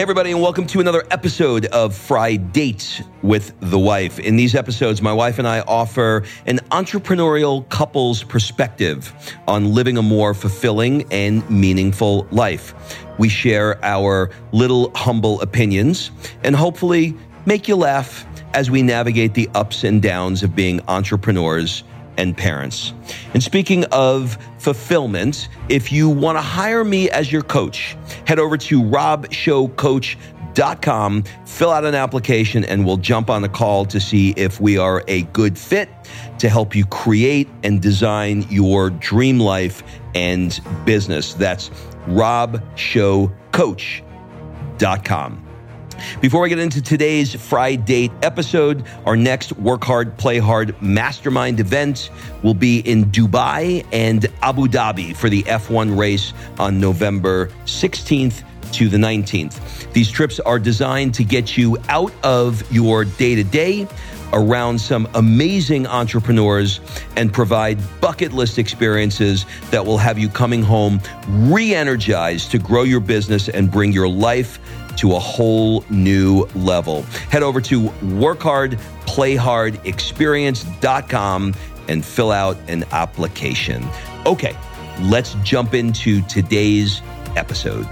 Hey, everybody, and welcome to another episode of Fridates with the Wife. In these episodes, my wife and I offer an entrepreneurial couple's perspective on living a more fulfilling and meaningful life. We share our little humble opinions and hopefully make you laugh as we navigate the ups and downs of being entrepreneurs and parents. And speaking of fulfillment, if you want to hire me as your coach, head over to robshowcoach.com, fill out an application, and we'll jump on a call to see if we are a good fit to help you create and design your dream life and business. That's robshowcoach.com. Before we get into today's Friday Date episode, our next Work Hard, Play Hard Mastermind event will be in Dubai and Abu Dhabi for the F1 race on November 16th to the 19th. These trips are designed to get you out of your day to day around some amazing entrepreneurs and provide bucket list experiences that will have you coming home re energized to grow your business and bring your life to a whole new level. Head over to workhardplayhardexperience.com and fill out an application. Okay, let's jump into today's episode.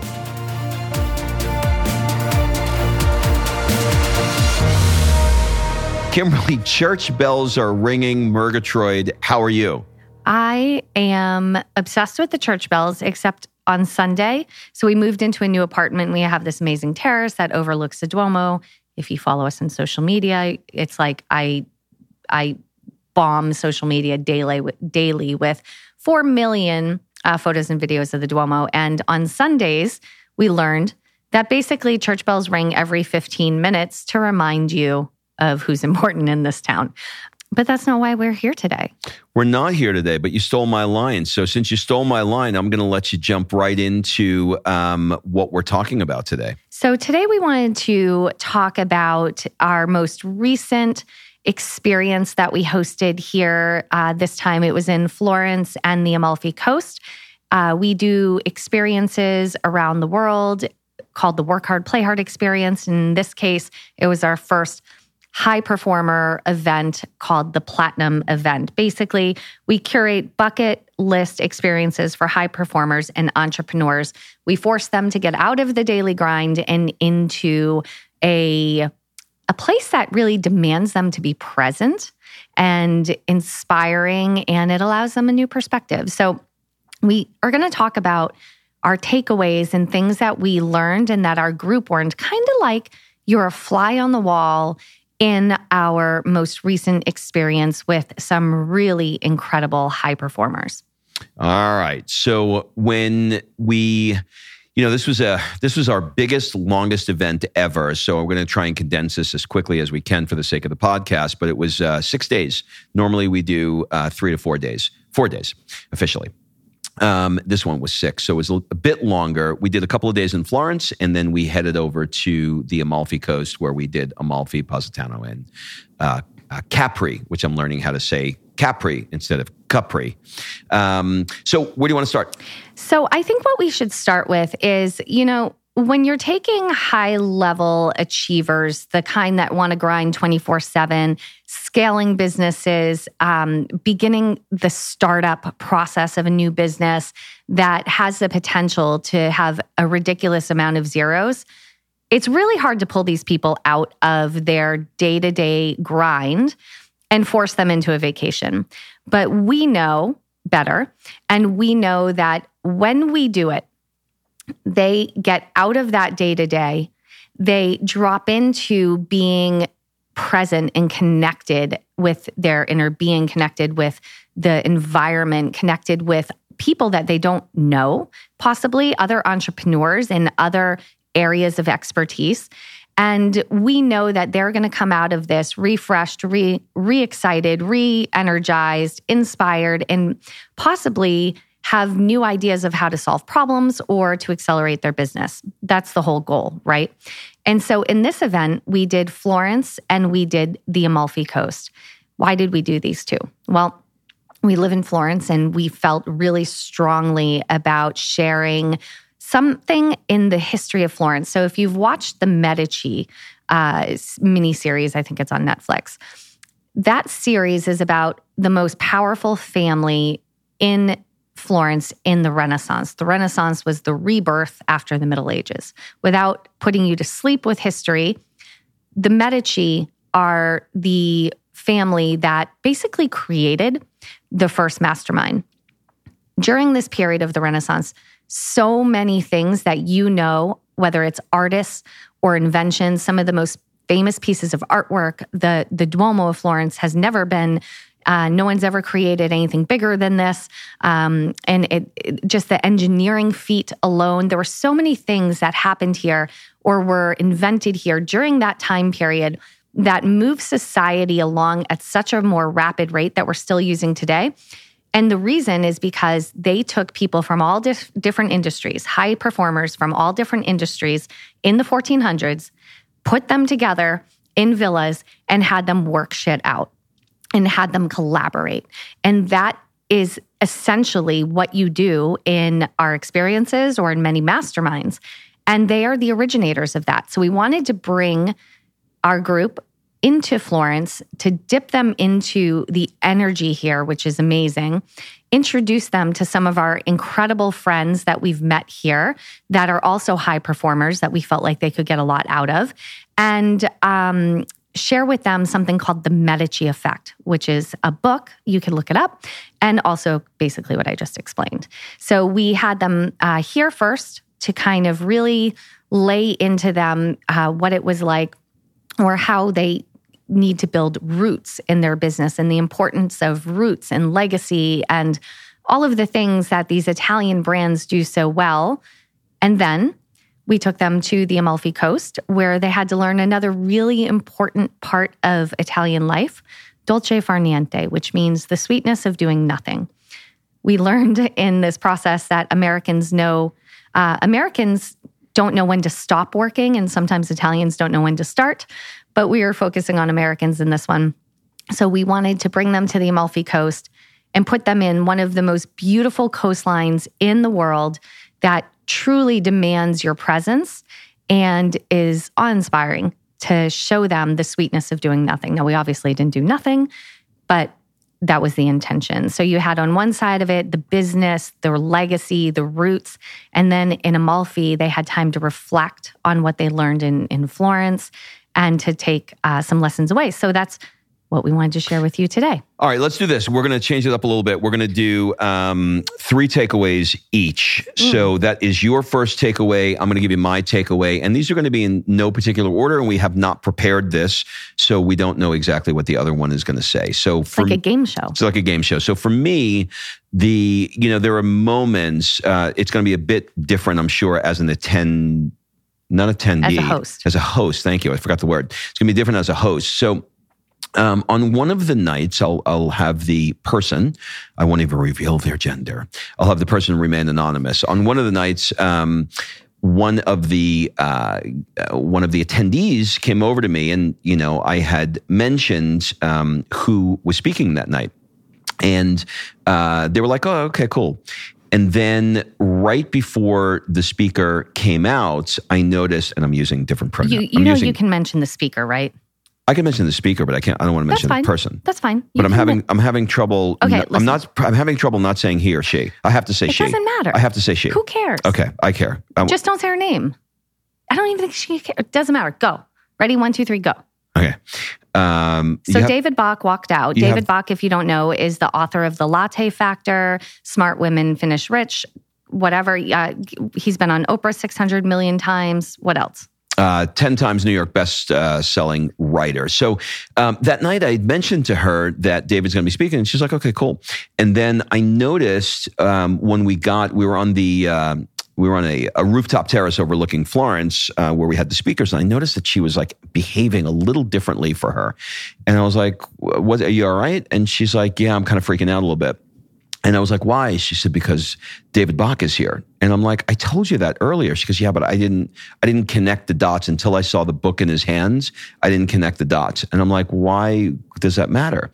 Kimberly, church bells are ringing. Murgatroyd, how are you? I am obsessed with the church bells, except on Sunday. So we moved into a new apartment. We have this amazing terrace that overlooks the Duomo. If you follow us on social media, it's like I I bomb social media daily daily with 4 million uh, photos and videos of the Duomo. And on Sundays, we learned that basically church bells ring every 15 minutes to remind you of who's important in this town. But that's not why we're here today. We're not here today, but you stole my line. So since you stole my line, I'm going to let you jump right into um, what we're talking about today. So today we wanted to talk about our most recent experience that we hosted here. Uh, this time it was in Florence and the Amalfi Coast. Uh, we do experiences around the world called the Work Hard, Play Hard experience. And in this case, it was our first high performer event called the Platinum Event. Basically, we curate bucket list experiences for high performers and entrepreneurs. We force them to get out of the daily grind and into a a place that really demands them to be present and inspiring and it allows them a new perspective. So we are going to talk about our takeaways and things that we learned and that our group learned kind of like you're a fly on the wall in our most recent experience with some really incredible high performers. All right. So when we you know this was a this was our biggest longest event ever so we're going to try and condense this as quickly as we can for the sake of the podcast but it was uh, six days normally we do uh, three to four days four days officially um, this one was six, so it was a bit longer. We did a couple of days in Florence, and then we headed over to the Amalfi Coast, where we did Amalfi, Positano, and uh, uh, Capri, which I'm learning how to say Capri instead of Capri. Um, so, where do you want to start? So, I think what we should start with is, you know, when you're taking high level achievers, the kind that want to grind 24 7, scaling businesses, um, beginning the startup process of a new business that has the potential to have a ridiculous amount of zeros, it's really hard to pull these people out of their day to day grind and force them into a vacation. But we know better. And we know that when we do it, they get out of that day to day, they drop into being present and connected with their inner being, connected with the environment, connected with people that they don't know, possibly other entrepreneurs in other areas of expertise. And we know that they're going to come out of this refreshed, re, re-excited, re-energized, inspired, and possibly have new ideas of how to solve problems or to accelerate their business. That's the whole goal, right? And so in this event, we did Florence and we did the Amalfi Coast. Why did we do these two? Well, we live in Florence and we felt really strongly about sharing something in the history of Florence. So if you've watched the Medici uh, miniseries, I think it's on Netflix. That series is about the most powerful family in Florence in the Renaissance. The Renaissance was the rebirth after the Middle Ages. Without putting you to sleep with history, the Medici are the family that basically created the first mastermind. During this period of the Renaissance, so many things that you know, whether it's artists or inventions, some of the most famous pieces of artwork, the, the Duomo of Florence has never been uh, no one's ever created anything bigger than this. Um, and it, it, just the engineering feat alone, there were so many things that happened here or were invented here during that time period that moved society along at such a more rapid rate that we're still using today. And the reason is because they took people from all dif- different industries, high performers from all different industries in the 1400s, put them together in villas and had them work shit out and had them collaborate. And that is essentially what you do in our experiences or in many masterminds. And they are the originators of that. So we wanted to bring our group into Florence to dip them into the energy here, which is amazing. Introduce them to some of our incredible friends that we've met here that are also high performers that we felt like they could get a lot out of. And um, share with them something called the Medici effect, which is a book. You can look it up, and also basically what I just explained. So we had them uh, here first to kind of really lay into them uh, what it was like or how they need to build roots in their business and the importance of roots and legacy and all of the things that these Italian brands do so well. And then we took them to the Amalfi Coast where they had to learn another really important part of Italian life, dolce far niente, which means the sweetness of doing nothing. We learned in this process that Americans know, uh, Americans don't know when to stop working, and sometimes Italians don't know when to start but we are focusing on Americans in this one. So we wanted to bring them to the Amalfi Coast and put them in one of the most beautiful coastlines in the world that truly demands your presence and is awe inspiring to show them the sweetness of doing nothing. Now, we obviously didn't do nothing, but that was the intention. So you had on one side of it the business, the legacy, the roots. And then in Amalfi, they had time to reflect on what they learned in, in Florence and to take uh, some lessons away. So that's what we wanted to share with you today. All right, let's do this. We're going to change it up a little bit. We're going to do um, three takeaways each. Mm. So that is your first takeaway. I'm going to give you my takeaway. And these are going to be in no particular order. And we have not prepared this. So we don't know exactly what the other one is going to say. So for, like a game show. It's like a game show. So for me, the, you know, there are moments, uh, it's going to be a bit different, I'm sure, as an attend not attendee. As a host. As a host. Thank you. I forgot the word. It's going to be different as a host. So, um, on one of the nights, I'll, I'll have the person, I won't even reveal their gender. I'll have the person remain anonymous. On one of the nights, um, one of the uh, one of the attendees came over to me, and you know, I had mentioned um, who was speaking that night, and uh, they were like, "Oh, okay, cool." And then right before the speaker came out, I noticed, and I'm using different pronouns. You, you know, using, you can mention the speaker, right? I can mention the speaker, but I can't. I don't want to mention the person. That's fine. You but I'm having. I'm having trouble. Okay, I'm not. I'm having trouble not saying he or she. I have to say it she. It doesn't matter. I have to say she. Who cares? Okay, I care. I, Just don't say her name. I don't even think she. Cares. It doesn't matter. Go. Ready? One, two, three. Go. Okay. Um, so have, David Bach walked out. David have, Bach, if you don't know, is the author of The Latte Factor, Smart Women Finish Rich, whatever. Uh, he's been on Oprah 600 million times. What else? Uh, 10 times New York best uh, selling writer. So um, that night I mentioned to her that David's going to be speaking, and she's like, okay, cool. And then I noticed um, when we got, we were on the, uh, we were on a, a, rooftop terrace overlooking Florence uh, where we had the speakers, and I noticed that she was like behaving a little differently for her. And I was like, "What? Are you all right?" And she's like, "Yeah, I'm kind of freaking out a little bit." And I was like, why? She said, because David Bach is here. And I'm like, I told you that earlier. She goes, yeah, but I didn't, I didn't connect the dots until I saw the book in his hands. I didn't connect the dots. And I'm like, why does that matter?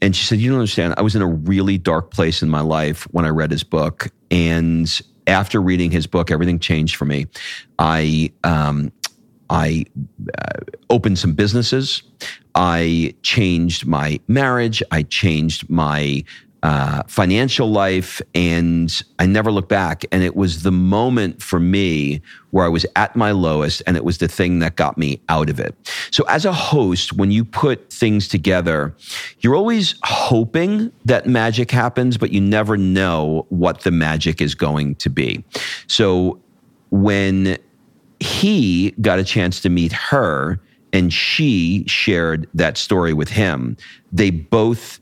And she said, you don't understand. I was in a really dark place in my life when I read his book. And after reading his book, everything changed for me. I um, I uh, opened some businesses. I changed my marriage. I changed my uh, financial life, and I never looked back. And it was the moment for me where I was at my lowest, and it was the thing that got me out of it. So, as a host, when you put things together, you're always hoping that magic happens, but you never know what the magic is going to be. So, when he got a chance to meet her and she shared that story with him, they both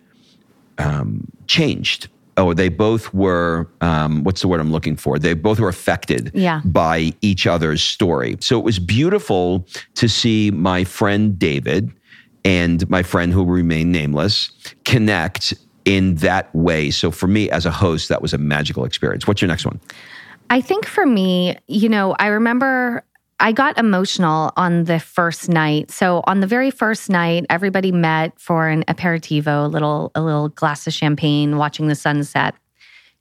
um, changed. Oh, they both were, um, what's the word I'm looking for? They both were affected yeah. by each other's story. So it was beautiful to see my friend David and my friend who will remain nameless connect in that way. So for me as a host, that was a magical experience. What's your next one? I think for me, you know, I remember I got emotional on the first night. So on the very first night, everybody met for an aperitivo, a little a little glass of champagne, watching the sunset.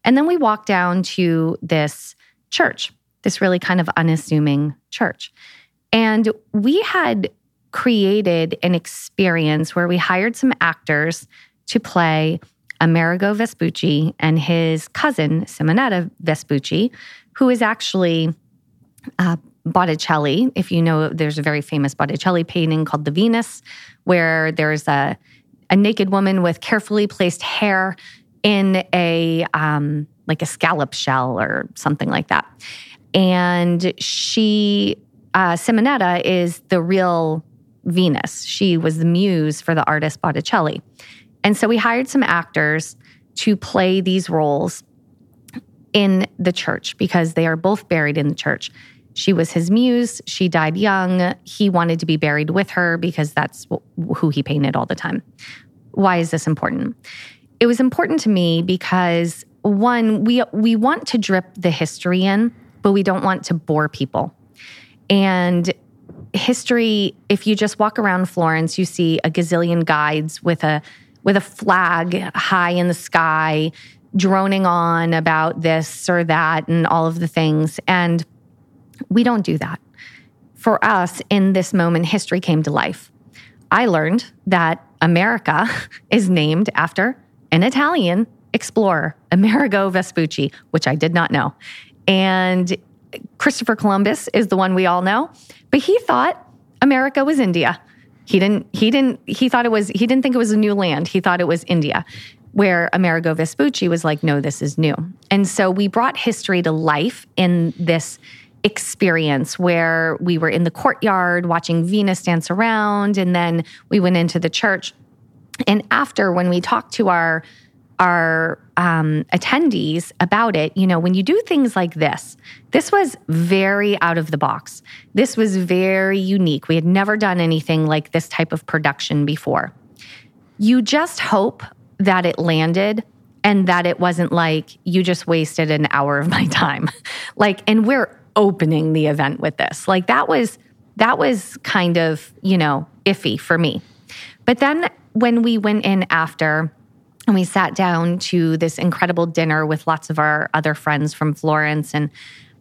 And then we walked down to this church, this really kind of unassuming church. And we had created an experience where we hired some actors to play Amerigo Vespucci and his cousin, Simonetta Vespucci, who is actually uh, Botticelli. If you know, there's a very famous Botticelli painting called The Venus, where there's a, a naked woman with carefully placed hair in a um, like a scallop shell or something like that. And she, uh, Simonetta, is the real Venus. She was the muse for the artist Botticelli. And so we hired some actors to play these roles in the church because they are both buried in the church. She was his muse. She died young. He wanted to be buried with her because that's who he painted all the time. Why is this important? It was important to me because one, we we want to drip the history in, but we don't want to bore people. And history, if you just walk around Florence, you see a gazillion guides with a with a flag high in the sky droning on about this or that and all of the things. And we don't do that. For us, in this moment, history came to life. I learned that America is named after an Italian explorer, Amerigo Vespucci, which I did not know. And Christopher Columbus is the one we all know, but he thought America was India. He didn't he didn't he thought it was he didn't think it was a new land. He thought it was India. Where Amerigo Vespucci was like, no, this is new. And so we brought history to life in this experience where we were in the courtyard watching Venus dance around and then we went into the church. And after when we talked to our our um, attendees about it, you know, when you do things like this, this was very out of the box. This was very unique. We had never done anything like this type of production before. You just hope that it landed and that it wasn't like you just wasted an hour of my time. like, and we're opening the event with this. Like that was that was kind of, you know, iffy for me. But then when we went in after and we sat down to this incredible dinner with lots of our other friends from Florence and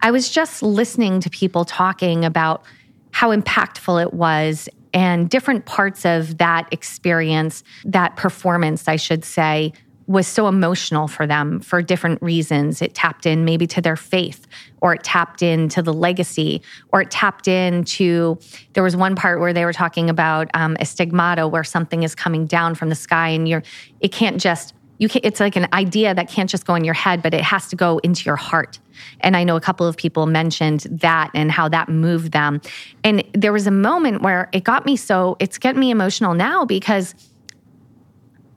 I was just listening to people talking about how impactful it was and different parts of that experience, that performance, I should say, was so emotional for them for different reasons. It tapped in maybe to their faith, or it tapped into the legacy, or it tapped into. There was one part where they were talking about um, a stigmata, where something is coming down from the sky, and you're. It can't just. You can, it's like an idea that can't just go in your head, but it has to go into your heart. And I know a couple of people mentioned that and how that moved them. And there was a moment where it got me so. It's getting me emotional now because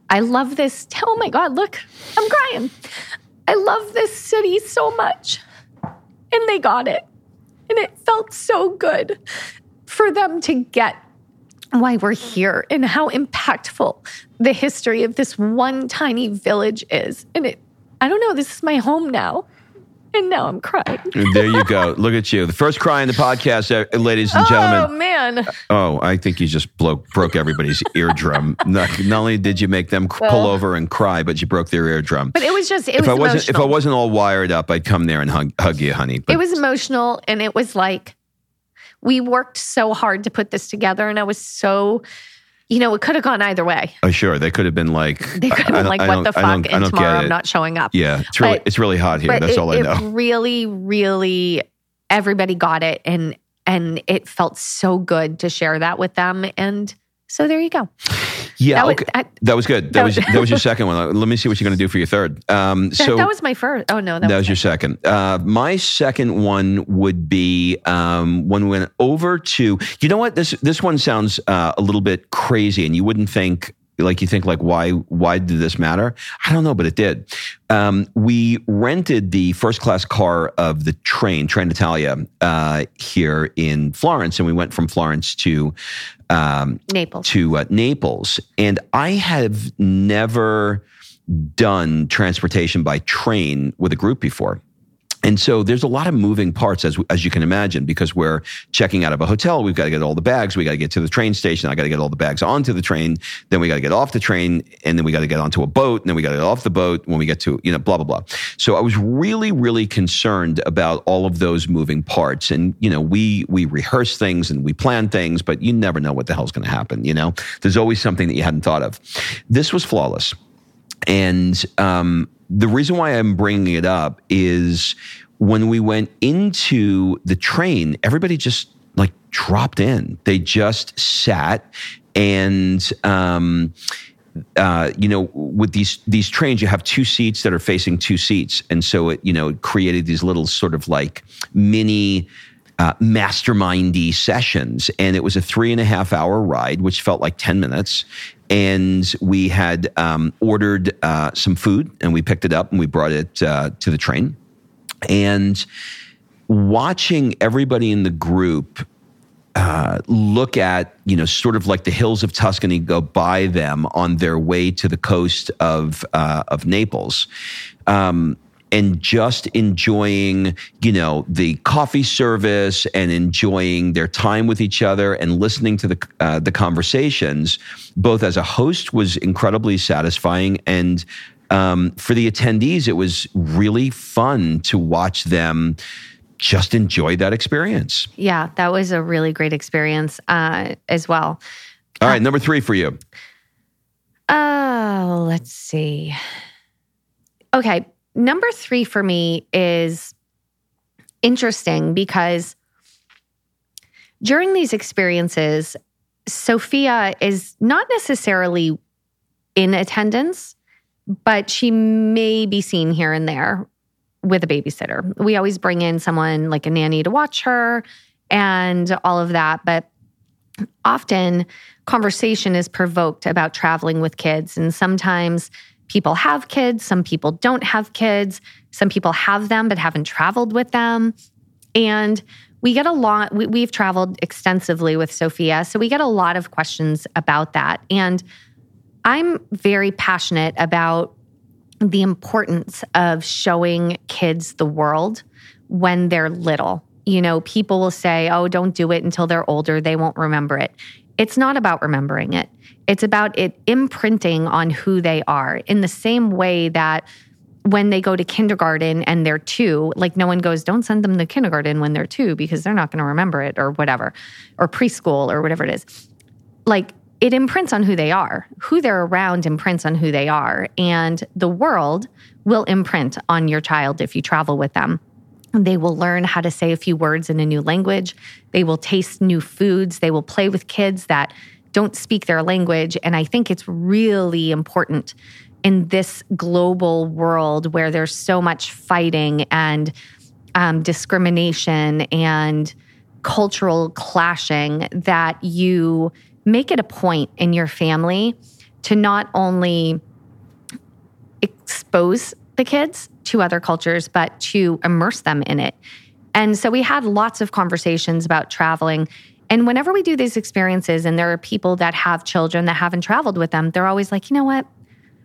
I love this. Oh my God, look, I'm crying. I love this city so much. And they got it. And it felt so good for them to get why we're here and how impactful the history of this one tiny village is. And it, I don't know, this is my home now. And now I'm crying. There you go. Look at you. The first cry in the podcast, uh, ladies and gentlemen. Oh man. Oh, I think you just broke broke everybody's eardrum. Not, not only did you make them pull over and cry, but you broke their eardrum. But it was just it if was I wasn't if I wasn't all wired up, I'd come there and hug, hug you, honey. But it was emotional and it was like we worked so hard to put this together and I was so you know, it could have gone either way. oh, sure, they could have been like, They could have been like, I what the fuck? And tomorrow I'm not showing up. Yeah, it's really But- it's really hot here. That's it, all I it know. really, really everybody got it and and it felt so good to share that with them. And so there you go. Yeah, that was- okay. I- that was good. That that was was- that was your second one. Let me see what you're going to do for your third. Um, That, so that was my first. Oh no, that, That was your second. Uh, my second one would be um, when we went over to. You know what? This this one sounds uh, a little bit crazy, and you wouldn't think like you think like why why did this matter? I don't know, but it did. Um, we rented the first class car of the train, Trenitalia, uh, here in Florence, and we went from Florence to um, Naples. to uh, Naples, and I have never done transportation by train with a group before. And so there's a lot of moving parts, as, as you can imagine, because we're checking out of a hotel. We've got to get all the bags. We got to get to the train station. I got to get all the bags onto the train. Then we got to get off the train. And then we got to get onto a boat. And then we got to get off the boat when we get to, you know, blah, blah, blah. So I was really, really concerned about all of those moving parts. And, you know, we, we rehearse things and we plan things, but you never know what the hell's going to happen. You know, there's always something that you hadn't thought of. This was flawless. And um, the reason why I'm bringing it up is when we went into the train, everybody just like dropped in. They just sat and. Um, uh, you know, with these these trains, you have two seats that are facing two seats, and so it you know it created these little sort of like mini uh, mastermindy sessions, and it was a three and a half hour ride, which felt like ten minutes. And we had um, ordered uh, some food, and we picked it up and we brought it uh, to the train. And watching everybody in the group uh, look at you know sort of like the hills of Tuscany go by them on their way to the coast of uh, of Naples. Um, and just enjoying, you know, the coffee service and enjoying their time with each other and listening to the uh, the conversations, both as a host was incredibly satisfying, and um, for the attendees, it was really fun to watch them just enjoy that experience. Yeah, that was a really great experience uh, as well. All right, number three for you. Oh, let's see. Okay, number three for me is interesting because during these experiences, Sophia is not necessarily in attendance, but she may be seen here and there with a babysitter. We always bring in someone like a nanny to watch her and all of that. But often conversation is provoked about traveling with kids. And sometimes people have kids, some people don't have kids, some people have them but haven't traveled with them. And we get a lot, we, we've traveled extensively with Sophia. So we get a lot of questions about that. And I'm very passionate about the importance of showing kids the world when they're little. You know, people will say, oh, don't do it until they're older. They won't remember it. It's not about remembering it, it's about it imprinting on who they are in the same way that when they go to kindergarten and they're two, like no one goes, don't send them to kindergarten when they're two because they're not going to remember it or whatever, or preschool or whatever it is. Like it imprints on who they are. Who they're around imprints on who they are. And the world will imprint on your child if you travel with them. They will learn how to say a few words in a new language. They will taste new foods. They will play with kids that don't speak their language. And I think it's really important in this global world where there's so much fighting and um, discrimination and cultural clashing that you make it a point in your family to not only expose the kids to other cultures, but to immerse them in it. And so we had lots of conversations about traveling. And whenever we do these experiences, and there are people that have children that haven't traveled with them, they're always like, you know what?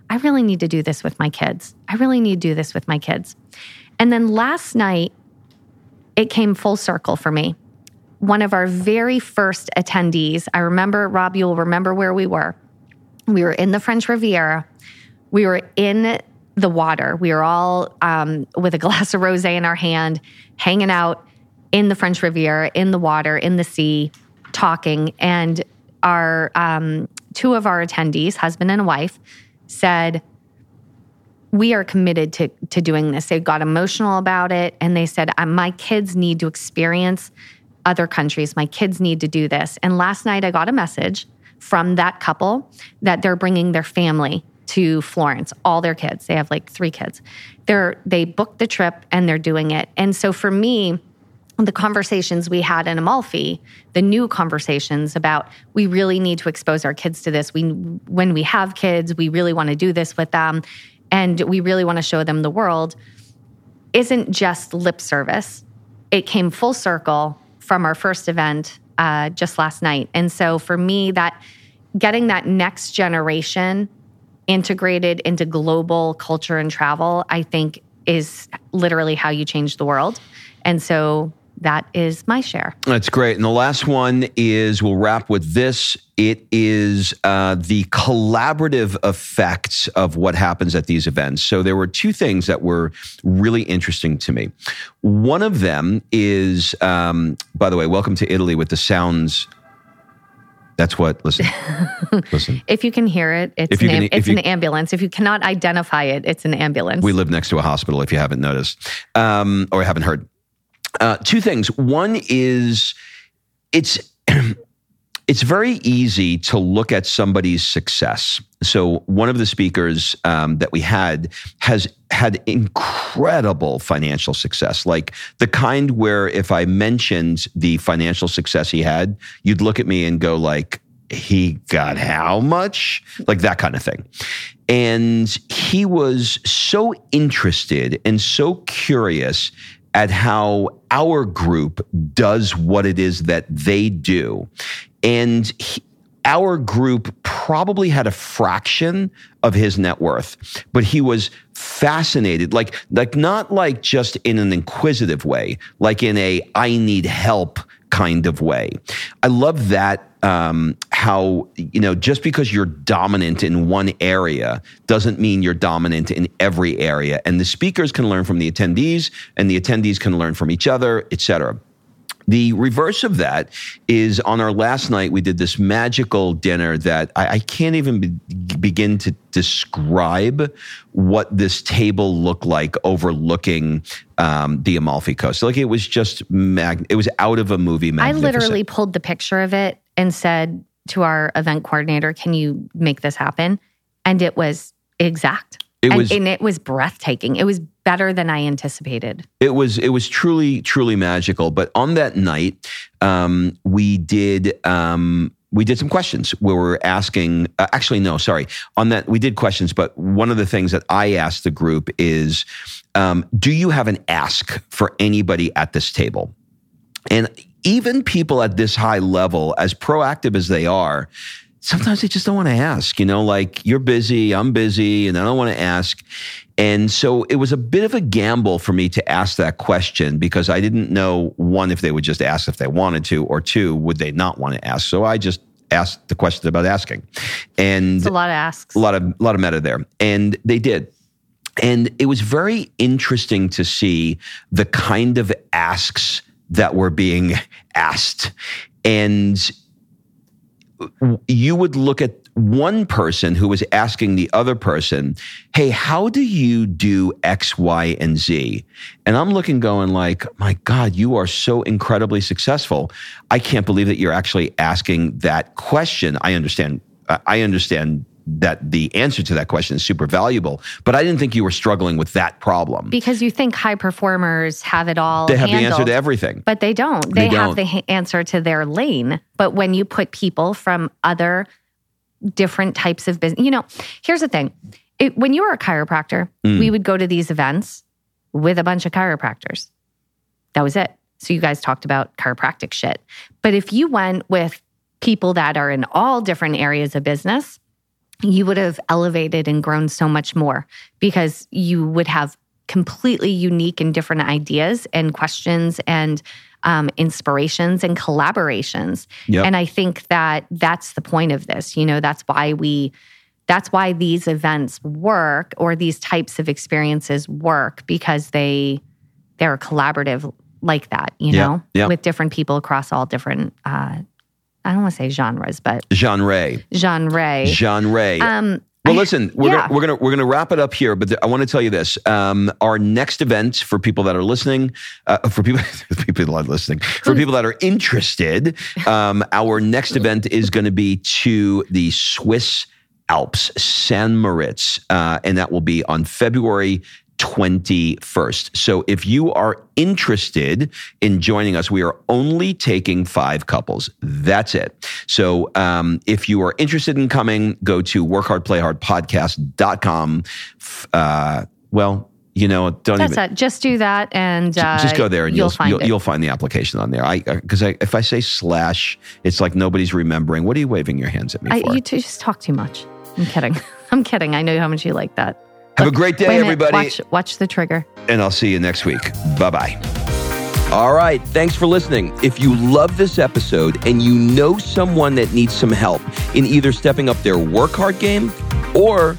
I really need to do this with my kids. I really need to do this with my kids. And then last night, it came full circle for me. One of our very first attendees, I remember, Rob, you'll remember where we were. We were in the French Riviera. We were in the water. We were all um, with a glass of rose in our hand, hanging out in the French Riviera, in the water, in the sea, talking. And our um, two of our attendees, husband and wife, said, we are committed to, to doing this. They got emotional about it and they said, uh, My kids need to experience other countries. My kids need to do this. And last night I got a message from that couple that they're bringing their family to Florence, all their kids. They have like three kids. They're they booked the trip and they're doing it. And so for me, the conversations we had in Amalfi, the new conversations about we really need to expose our kids to this. We when we have kids, we really want to do this with them and we really want to show them the world isn't just lip service. It came full circle from our first event uh, just last night. And so for me, that getting that next generation integrated into global culture and travel, I think is literally how you change the world. And so that is my share. That's great. And the last one is we'll wrap with this. It is uh, the collaborative effects of what happens at these events. So there were two things that were really interesting to me. One of them is, um, by the way, welcome to Italy with the sounds that's what. Listen, listen. If you can hear it, it's an, can, it's you, an ambulance. If you cannot identify it, it's an ambulance. We live next to a hospital. If you haven't noticed um, or haven't heard, uh, two things. One is it's it's very easy to look at somebody's success. So one of the speakers um, that we had has had incredible financial success, like the kind where if I mentioned the financial success he had, you'd look at me and go like, he got how much? Like that kind of thing. And he was so interested and so curious at how our group does what it is that they do. And he, our group probably had a fraction of his net worth, but he was fascinated, like, like not like just in an inquisitive way, like in a I need help kind of way. I love that um, how you know just because you're dominant in one area doesn't mean you're dominant in every area and the speakers can learn from the attendees and the attendees can learn from each other etc the reverse of that is on our last night, we did this magical dinner that I, I can't even be, begin to describe what this table looked like overlooking um, the Amalfi Coast. Like it was just, mag- it was out of a movie. I literally pulled the picture of it and said to our event coordinator, Can you make this happen? And it was exact. It and, was, and it was breathtaking. It was better than I anticipated. It was it was truly truly magical. But on that night, um, we did um, we did some questions where we are asking. Uh, actually, no, sorry. On that, we did questions. But one of the things that I asked the group is, um, do you have an ask for anybody at this table? And even people at this high level, as proactive as they are, sometimes they just don't want to ask, you know, like you're busy, I'm busy, and I don't want to ask. And so it was a bit of a gamble for me to ask that question because I didn't know one, if they would just ask if they wanted to, or two, would they not want to ask? So I just asked the question about asking. And it's a lot of asks. A lot of, a lot of meta there. And they did. And it was very interesting to see the kind of asks that were being asked. And you would look at one person who was asking the other person, Hey, how do you do X, Y, and Z? And I'm looking, going like, my God, you are so incredibly successful. I can't believe that you're actually asking that question. I understand. I understand that the answer to that question is super valuable. But I didn't think you were struggling with that problem. Because you think high performers have it all. They have handled, the answer to everything. But they don't. They, they have don't. the answer to their lane. But when you put people from other different types of business, you know, here's the thing. It, when you were a chiropractor, mm. we would go to these events with a bunch of chiropractors. That was it. So you guys talked about chiropractic shit. But if you went with people that are in all different areas of business, you would have elevated and grown so much more because you would have completely unique and different ideas and questions and um, inspirations and collaborations. Yep. And I think that that's the point of this. You know, that's why we, that's why these events work or these types of experiences work because they, they're collaborative like that, you know, with different people across all different, uh, I don't want to say genres, but Genre. genre. Genre. Um, Well, listen, we're yeah. gonna, we're gonna we're gonna wrap it up here, but th- I want to tell you this: um, our next event for people that are listening, uh, for people people that are listening, for people that are interested, um, our next event is going to be to the Swiss Alps, San Moritz, uh, and that will be on February 21st. So if you are interested in joining us, we are only taking five couples. That's it. So um, if you are interested in coming, go to workhardplayhardpodcast.com. Uh, well, you know, don't That's even. it. Just do that, and uh, just go there and you'll you'll find you'll, you'll find the application on there. I because I, if I say slash, it's like nobody's remembering. What are you waving your hands at me I, for? you just talk too much. I'm kidding. I'm kidding. I know how much you like that. Have a great day, a minute. everybody. Watch, watch the trigger. and I'll see you next week. Bye bye. All right. Thanks for listening. If you love this episode and you know someone that needs some help in either stepping up their work hard game or